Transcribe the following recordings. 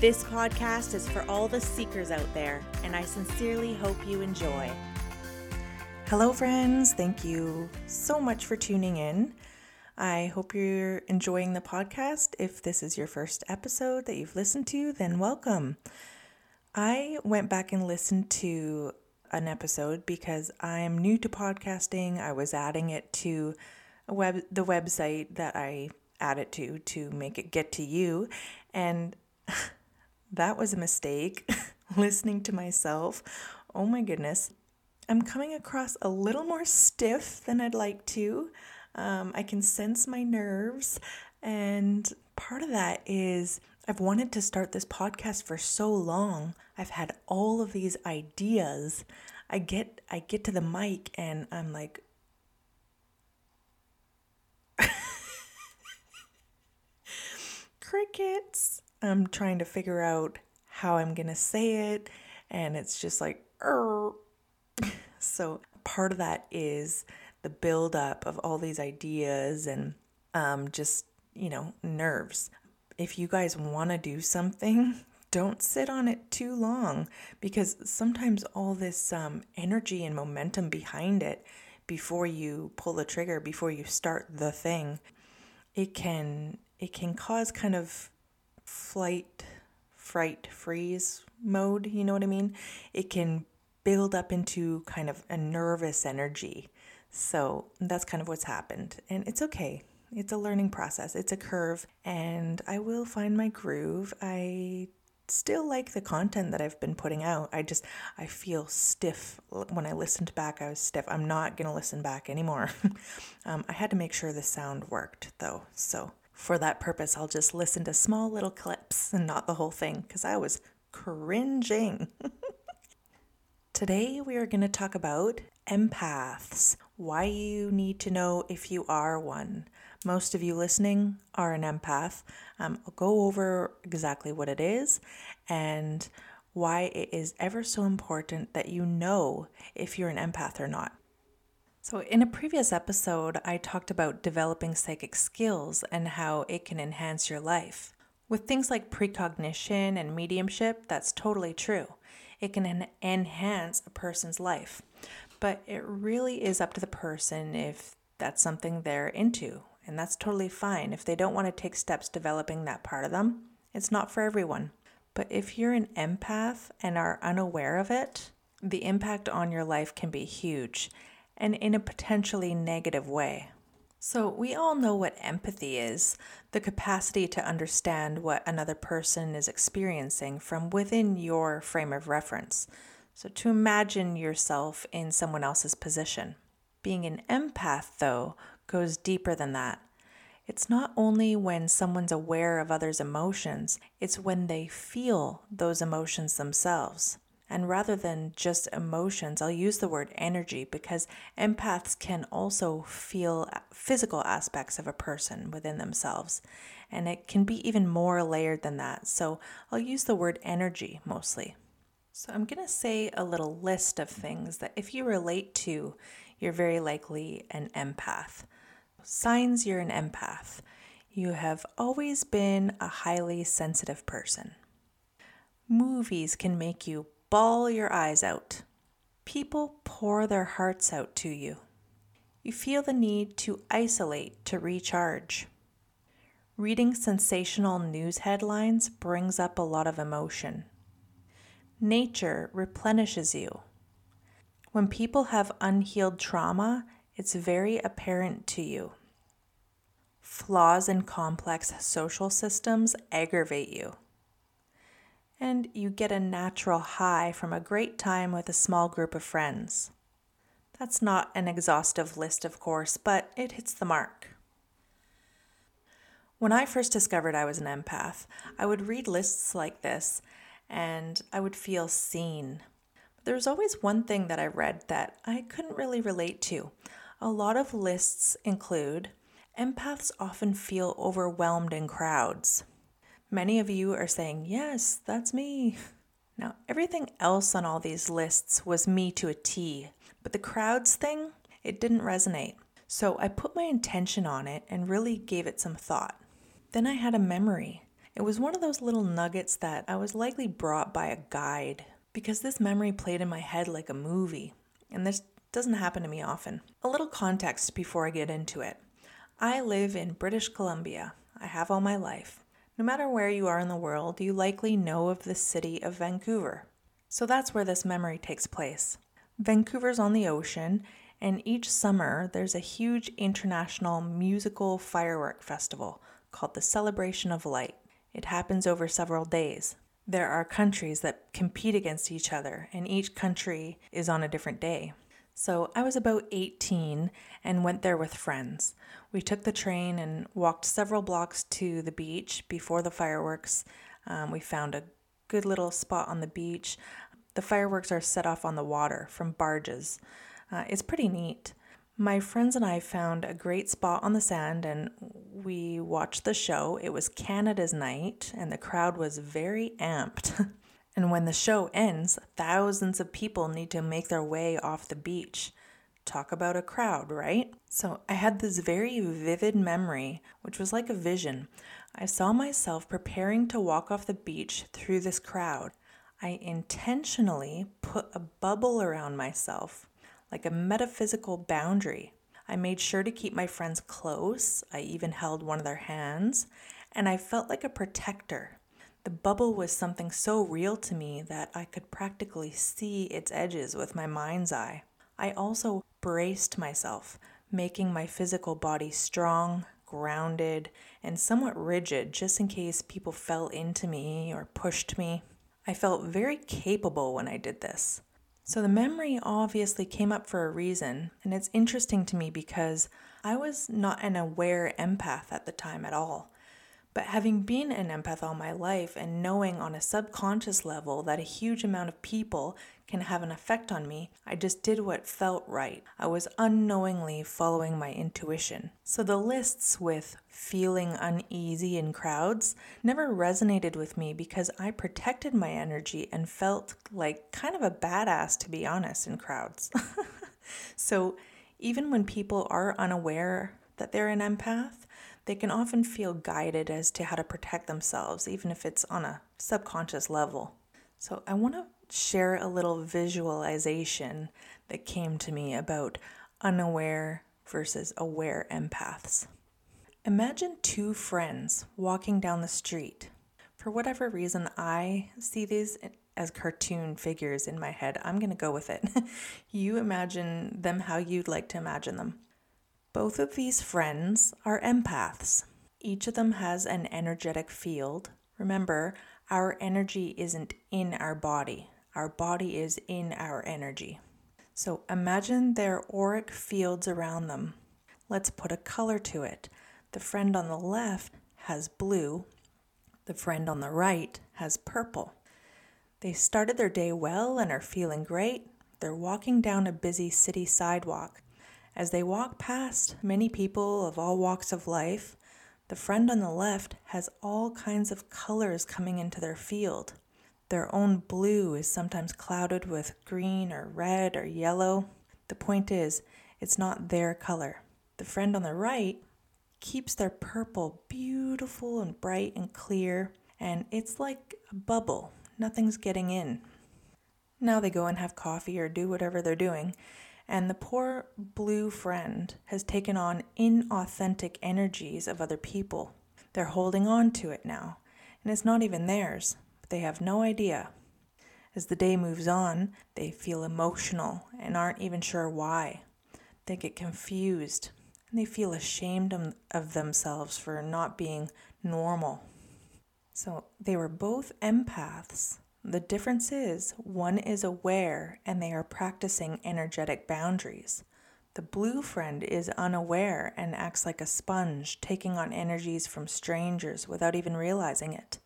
This podcast is for all the seekers out there, and I sincerely hope you enjoy. Hello, friends. Thank you so much for tuning in. I hope you're enjoying the podcast. If this is your first episode that you've listened to, then welcome. I went back and listened to an episode because I'm new to podcasting. I was adding it to web the website that I add it to to make it get to you and that was a mistake. Listening to myself. Oh my goodness. I'm coming across a little more stiff than I'd like to. Um, I can sense my nerves. And part of that is I've wanted to start this podcast for so long. I've had all of these ideas. I get I get to the mic and I'm like crickets. I'm trying to figure out how I'm going to say it, and it's just like, Arr. so part of that is the buildup of all these ideas and um, just, you know, nerves. If you guys want to do something, don't sit on it too long because sometimes all this um, energy and momentum behind it before you pull the trigger, before you start the thing, it can it can cause kind of flight, fright, freeze mode. You know what I mean? It can build up into kind of a nervous energy. So that's kind of what's happened. And it's okay. It's a learning process, it's a curve, and I will find my groove. I still like the content that I've been putting out. I just I feel stiff when I listened back. I was stiff. I'm not gonna listen back anymore. um, I had to make sure the sound worked though, so for that purpose, I'll just listen to small little clips and not the whole thing because I was cringing. Today, we are going to talk about empaths, why you need to know if you are one. Most of you listening are an empath. Um, I'll go over exactly what it is and why it is ever so important that you know if you're an empath or not. So, in a previous episode, I talked about developing psychic skills and how it can enhance your life. With things like precognition and mediumship, that's totally true. It can en- enhance a person's life, but it really is up to the person if that's something they're into, and that's totally fine. If they don't want to take steps developing that part of them, it's not for everyone. But if you're an empath and are unaware of it, the impact on your life can be huge and in a potentially negative way. So, we all know what empathy is the capacity to understand what another person is experiencing from within your frame of reference. So, to imagine yourself in someone else's position. Being an empath, though, goes deeper than that. It's not only when someone's aware of others' emotions, it's when they feel those emotions themselves. And rather than just emotions, I'll use the word energy because empaths can also feel physical aspects of a person within themselves. And it can be even more layered than that. So I'll use the word energy mostly. So I'm going to say a little list of things that if you relate to, you're very likely an empath. Signs you're an empath. You have always been a highly sensitive person. Movies can make you bawl your eyes out. People pour their hearts out to you. You feel the need to isolate to recharge. Reading sensational news headlines brings up a lot of emotion. Nature replenishes you. When people have unhealed trauma, it's very apparent to you. Flaws in complex social systems aggravate you and you get a natural high from a great time with a small group of friends. That's not an exhaustive list, of course, but it hits the mark. When I first discovered I was an empath, I would read lists like this and I would feel seen. But there's always one thing that I read that I couldn't really relate to. A lot of lists include empaths often feel overwhelmed in crowds. Many of you are saying, Yes, that's me. Now, everything else on all these lists was me to a T, but the crowds thing, it didn't resonate. So I put my intention on it and really gave it some thought. Then I had a memory. It was one of those little nuggets that I was likely brought by a guide because this memory played in my head like a movie, and this doesn't happen to me often. A little context before I get into it. I live in British Columbia. I have all my life. No matter where you are in the world, you likely know of the city of Vancouver. So that's where this memory takes place. Vancouver's on the ocean, and each summer there's a huge international musical firework festival called the Celebration of Light. It happens over several days. There are countries that compete against each other, and each country is on a different day. So I was about 18 and went there with friends. We took the train and walked several blocks to the beach before the fireworks. Um, we found a good little spot on the beach. The fireworks are set off on the water from barges. Uh, it's pretty neat. My friends and I found a great spot on the sand and we watched the show. It was Canada's night and the crowd was very amped. And when the show ends, thousands of people need to make their way off the beach. Talk about a crowd, right? So I had this very vivid memory, which was like a vision. I saw myself preparing to walk off the beach through this crowd. I intentionally put a bubble around myself, like a metaphysical boundary. I made sure to keep my friends close. I even held one of their hands, and I felt like a protector. The bubble was something so real to me that I could practically see its edges with my mind's eye. I also braced myself, making my physical body strong, grounded, and somewhat rigid just in case people fell into me or pushed me. I felt very capable when I did this. So the memory obviously came up for a reason, and it's interesting to me because I was not an aware empath at the time at all. But having been an empath all my life and knowing on a subconscious level that a huge amount of people can have an effect on me, I just did what felt right. I was unknowingly following my intuition. So the lists with feeling uneasy in crowds never resonated with me because I protected my energy and felt like kind of a badass, to be honest, in crowds. so even when people are unaware that they're an empath, they can often feel guided as to how to protect themselves, even if it's on a subconscious level. So, I want to share a little visualization that came to me about unaware versus aware empaths. Imagine two friends walking down the street. For whatever reason, I see these as cartoon figures in my head. I'm going to go with it. you imagine them how you'd like to imagine them. Both of these friends are empaths. Each of them has an energetic field. Remember, our energy isn't in our body, our body is in our energy. So imagine their auric fields around them. Let's put a color to it. The friend on the left has blue, the friend on the right has purple. They started their day well and are feeling great. They're walking down a busy city sidewalk. As they walk past many people of all walks of life, the friend on the left has all kinds of colors coming into their field. Their own blue is sometimes clouded with green or red or yellow. The point is, it's not their color. The friend on the right keeps their purple beautiful and bright and clear, and it's like a bubble. Nothing's getting in. Now they go and have coffee or do whatever they're doing, and the poor blue friend has taken on inauthentic energies of other people. They're holding on to it now, and it's not even theirs, but they have no idea. As the day moves on, they feel emotional and aren't even sure why. They get confused and they feel ashamed of themselves for not being normal. So they were both empaths the difference is one is aware and they are practicing energetic boundaries. The blue friend is unaware and acts like a sponge, taking on energies from strangers without even realizing it.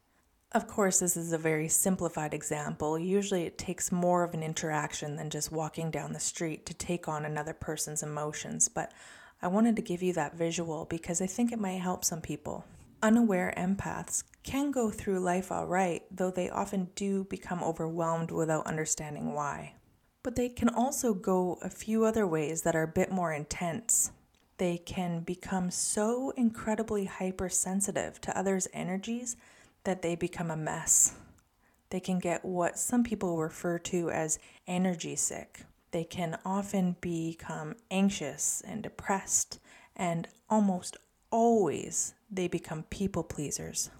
Of course, this is a very simplified example. Usually, it takes more of an interaction than just walking down the street to take on another person's emotions, but I wanted to give you that visual because I think it might help some people. Unaware empaths can go through life all right, though they often do become overwhelmed without understanding why. But they can also go a few other ways that are a bit more intense. They can become so incredibly hypersensitive to others' energies that they become a mess. They can get what some people refer to as energy sick. They can often become anxious and depressed, and almost always they become people pleasers.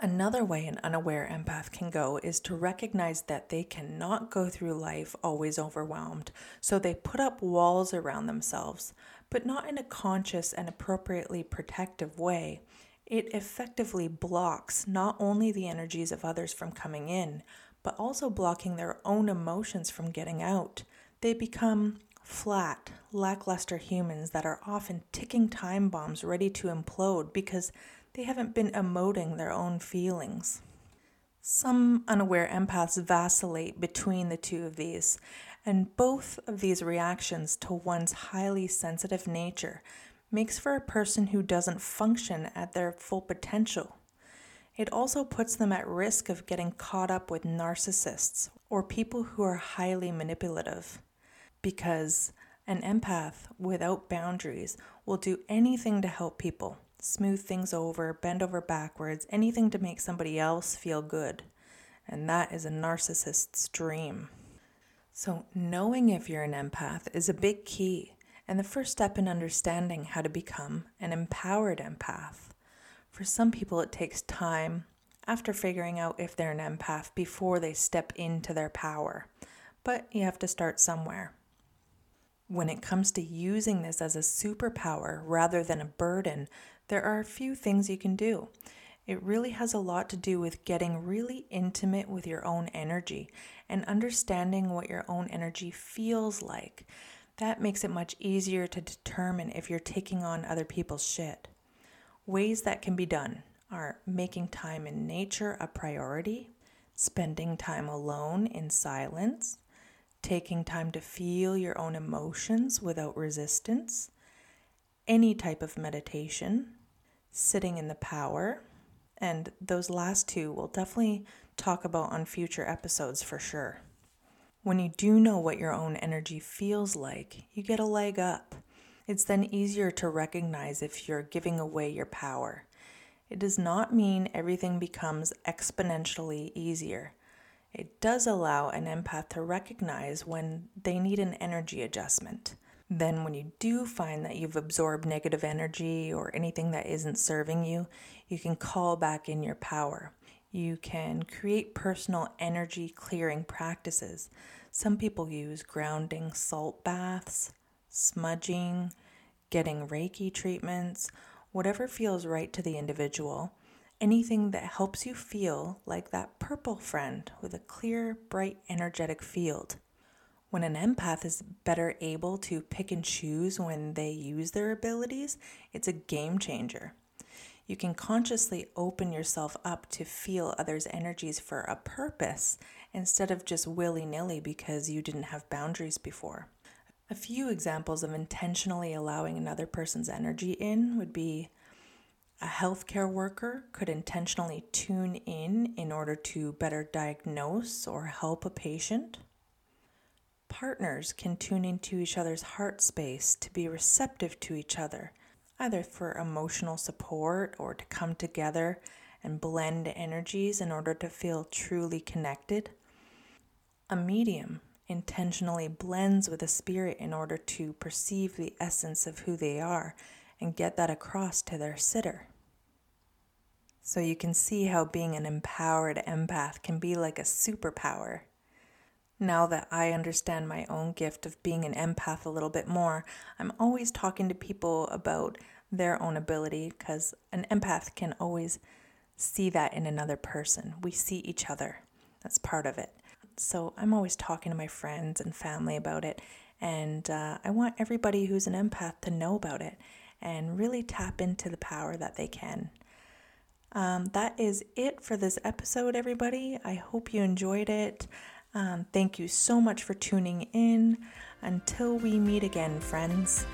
Another way an unaware empath can go is to recognize that they cannot go through life always overwhelmed, so they put up walls around themselves, but not in a conscious and appropriately protective way. It effectively blocks not only the energies of others from coming in, but also blocking their own emotions from getting out. They become flat, lackluster humans that are often ticking time bombs ready to implode because they haven't been emoting their own feelings. Some unaware empaths vacillate between the two of these, and both of these reactions to one's highly sensitive nature makes for a person who doesn't function at their full potential. It also puts them at risk of getting caught up with narcissists or people who are highly manipulative. Because an empath without boundaries will do anything to help people, smooth things over, bend over backwards, anything to make somebody else feel good. And that is a narcissist's dream. So, knowing if you're an empath is a big key and the first step in understanding how to become an empowered empath. For some people, it takes time after figuring out if they're an empath before they step into their power, but you have to start somewhere. When it comes to using this as a superpower rather than a burden, there are a few things you can do. It really has a lot to do with getting really intimate with your own energy and understanding what your own energy feels like. That makes it much easier to determine if you're taking on other people's shit. Ways that can be done are making time in nature a priority, spending time alone in silence, taking time to feel your own emotions without resistance, any type of meditation, sitting in the power, and those last two we'll definitely talk about on future episodes for sure. When you do know what your own energy feels like, you get a leg up. It's then easier to recognize if you're giving away your power. It does not mean everything becomes exponentially easier. It does allow an empath to recognize when they need an energy adjustment. Then, when you do find that you've absorbed negative energy or anything that isn't serving you, you can call back in your power. You can create personal energy clearing practices some people use grounding salt baths, smudging, getting Reiki treatments, whatever feels right to the individual. Anything that helps you feel like that purple friend with a clear, bright, energetic field. When an empath is better able to pick and choose when they use their abilities, it's a game changer. You can consciously open yourself up to feel others' energies for a purpose instead of just willy nilly because you didn't have boundaries before. A few examples of intentionally allowing another person's energy in would be a healthcare worker could intentionally tune in in order to better diagnose or help a patient. Partners can tune into each other's heart space to be receptive to each other, either for emotional support or to come together and blend energies in order to feel truly connected. A medium intentionally blends with a spirit in order to perceive the essence of who they are and get that across to their sitter. So you can see how being an empowered empath can be like a superpower. Now that I understand my own gift of being an empath a little bit more, I'm always talking to people about their own ability because an empath can always see that in another person. We see each other. That's part of it. So I'm always talking to my friends and family about it. And uh, I want everybody who's an empath to know about it and really tap into the power that they can. Um, that is it for this episode, everybody. I hope you enjoyed it. Um, thank you so much for tuning in. Until we meet again, friends.